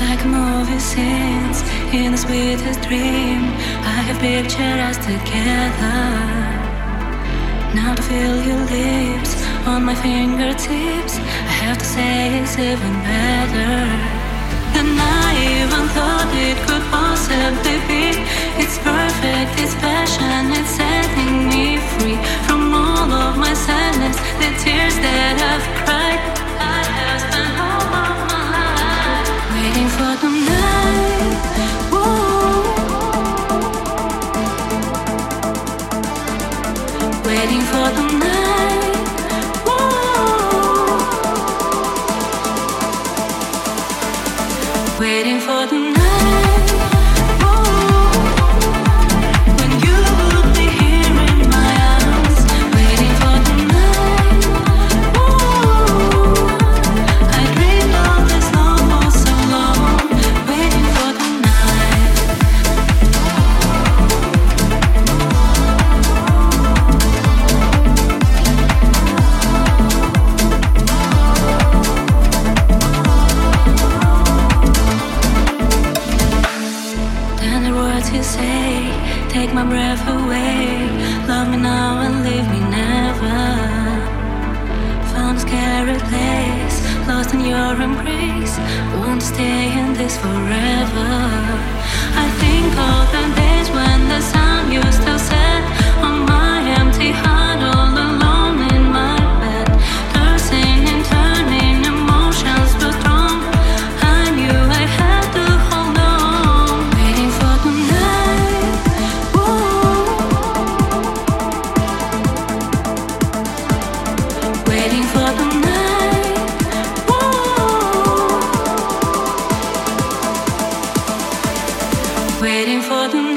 like movie scenes in the sweetest dream. I have pictured us together. Now to feel your lips on my fingertips, I have to say it's even better. than I even thought it Waiting for the night. Breath away. Love me now and leave me never. Found a scary place, lost in your embrace. Won't stay in this forever. I think of the days when the sun used to set Waiting for the.